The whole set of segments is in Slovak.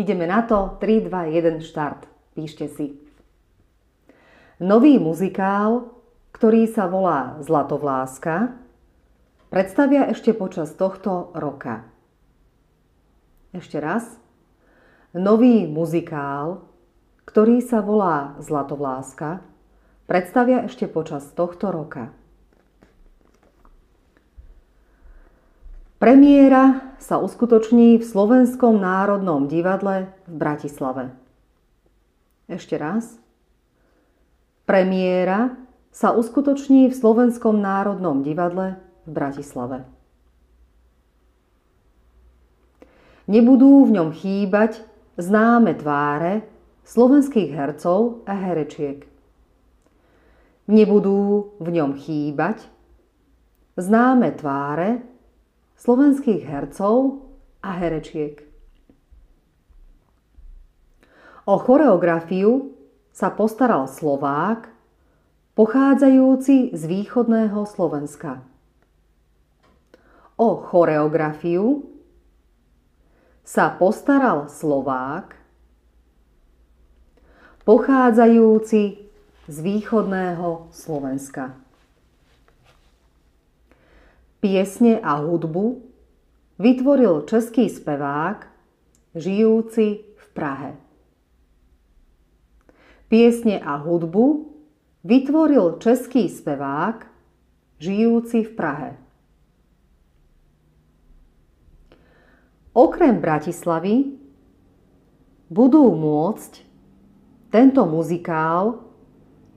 Ideme na to. 3, 2, 1, štart. Píšte si. Nový muzikál, ktorý sa volá Zlatovláska, predstavia ešte počas tohto roka. Ešte raz. Nový muzikál, ktorý sa volá Zlatovláska, predstavia ešte počas tohto roka. Premiéra sa uskutoční v Slovenskom národnom divadle v Bratislave. Ešte raz. Premiéra sa uskutoční v Slovenskom národnom divadle v Bratislave. Nebudú v ňom chýbať známe tváre slovenských hercov a herečiek. Nebudú v ňom chýbať známe tváre slovenských hercov a herečiek. O choreografiu sa postaral Slovák, pochádzajúci z východného Slovenska. O choreografiu sa postaral Slovák, pochádzajúci z východného Slovenska. Piesne a hudbu vytvoril český spevák, žijúci v Prahe. Piesne a hudbu vytvoril český spevák, žijúci v Prahe. Okrem Bratislavy budú môcť tento muzikál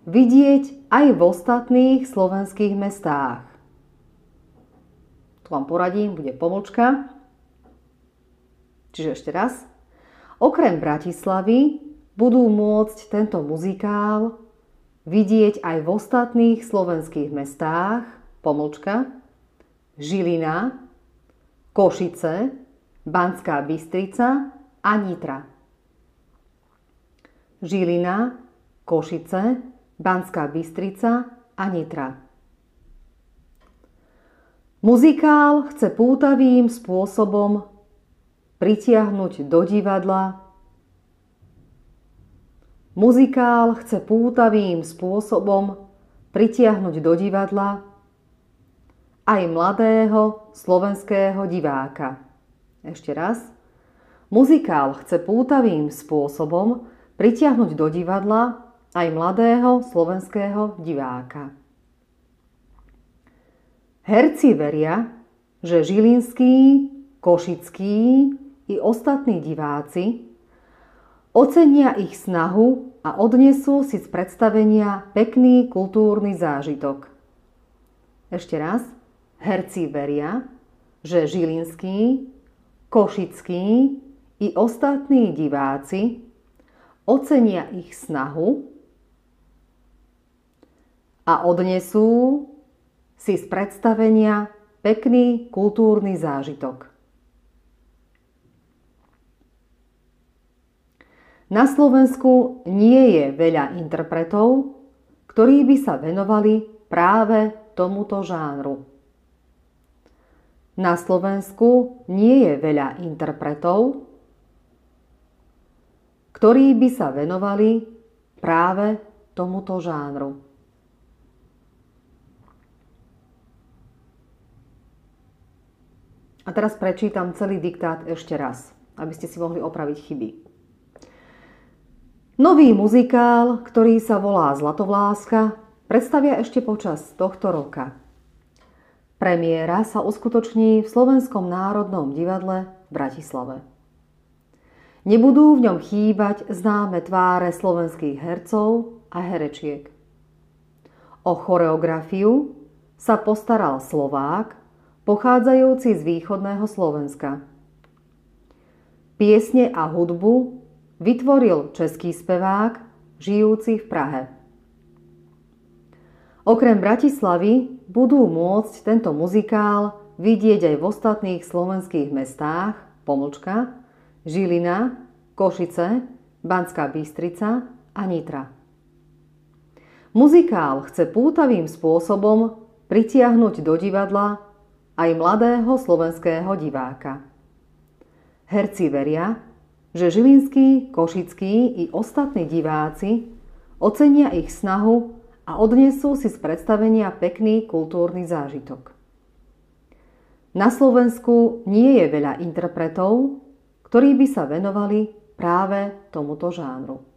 vidieť aj v ostatných slovenských mestách vám poradím, bude pomlčka. Čiže ešte raz. Okrem Bratislavy budú môcť tento muzikál vidieť aj v ostatných slovenských mestách, pomlčka, Žilina, Košice, Banská Bystrica a Nitra. Žilina, Košice, Banská Bystrica a Nitra. Muzikál chce pútavým spôsobom pritiahnuť do divadla. Muzikál chce pútavým spôsobom pritiahnuť do divadla aj mladého slovenského diváka. Ešte raz. Muzikál chce pútavým spôsobom pritiahnuť do divadla aj mladého slovenského diváka. Herci veria, že Žilinský, Košický i ostatní diváci ocenia ich snahu a odnesú si z predstavenia pekný kultúrny zážitok. Ešte raz, herci veria, že Žilinský, Košický i ostatní diváci ocenia ich snahu a odnesú si z predstavenia pekný kultúrny zážitok. Na Slovensku nie je veľa interpretov, ktorí by sa venovali práve tomuto žánru. Na Slovensku nie je veľa interpretov, ktorí by sa venovali práve tomuto žánru. A teraz prečítam celý diktát ešte raz, aby ste si mohli opraviť chyby. Nový muzikál, ktorý sa volá Zlatovláska, predstavia ešte počas tohto roka. Premiéra sa uskutoční v Slovenskom národnom divadle v Bratislave. Nebudú v ňom chýbať známe tváre slovenských hercov a herečiek. O choreografiu sa postaral Slovák, pochádzajúci z východného Slovenska. Piesne a hudbu vytvoril český spevák, žijúci v Prahe. Okrem Bratislavy budú môcť tento muzikál vidieť aj v ostatných slovenských mestách, pomlčka, Žilina, Košice, Banská Bystrica a Nitra. Muzikál chce pútavým spôsobom pritiahnuť do divadla aj mladého slovenského diváka. Herci veria, že žilinskí, košickí i ostatní diváci ocenia ich snahu a odnesú si z predstavenia pekný kultúrny zážitok. Na Slovensku nie je veľa interpretov, ktorí by sa venovali práve tomuto žánru.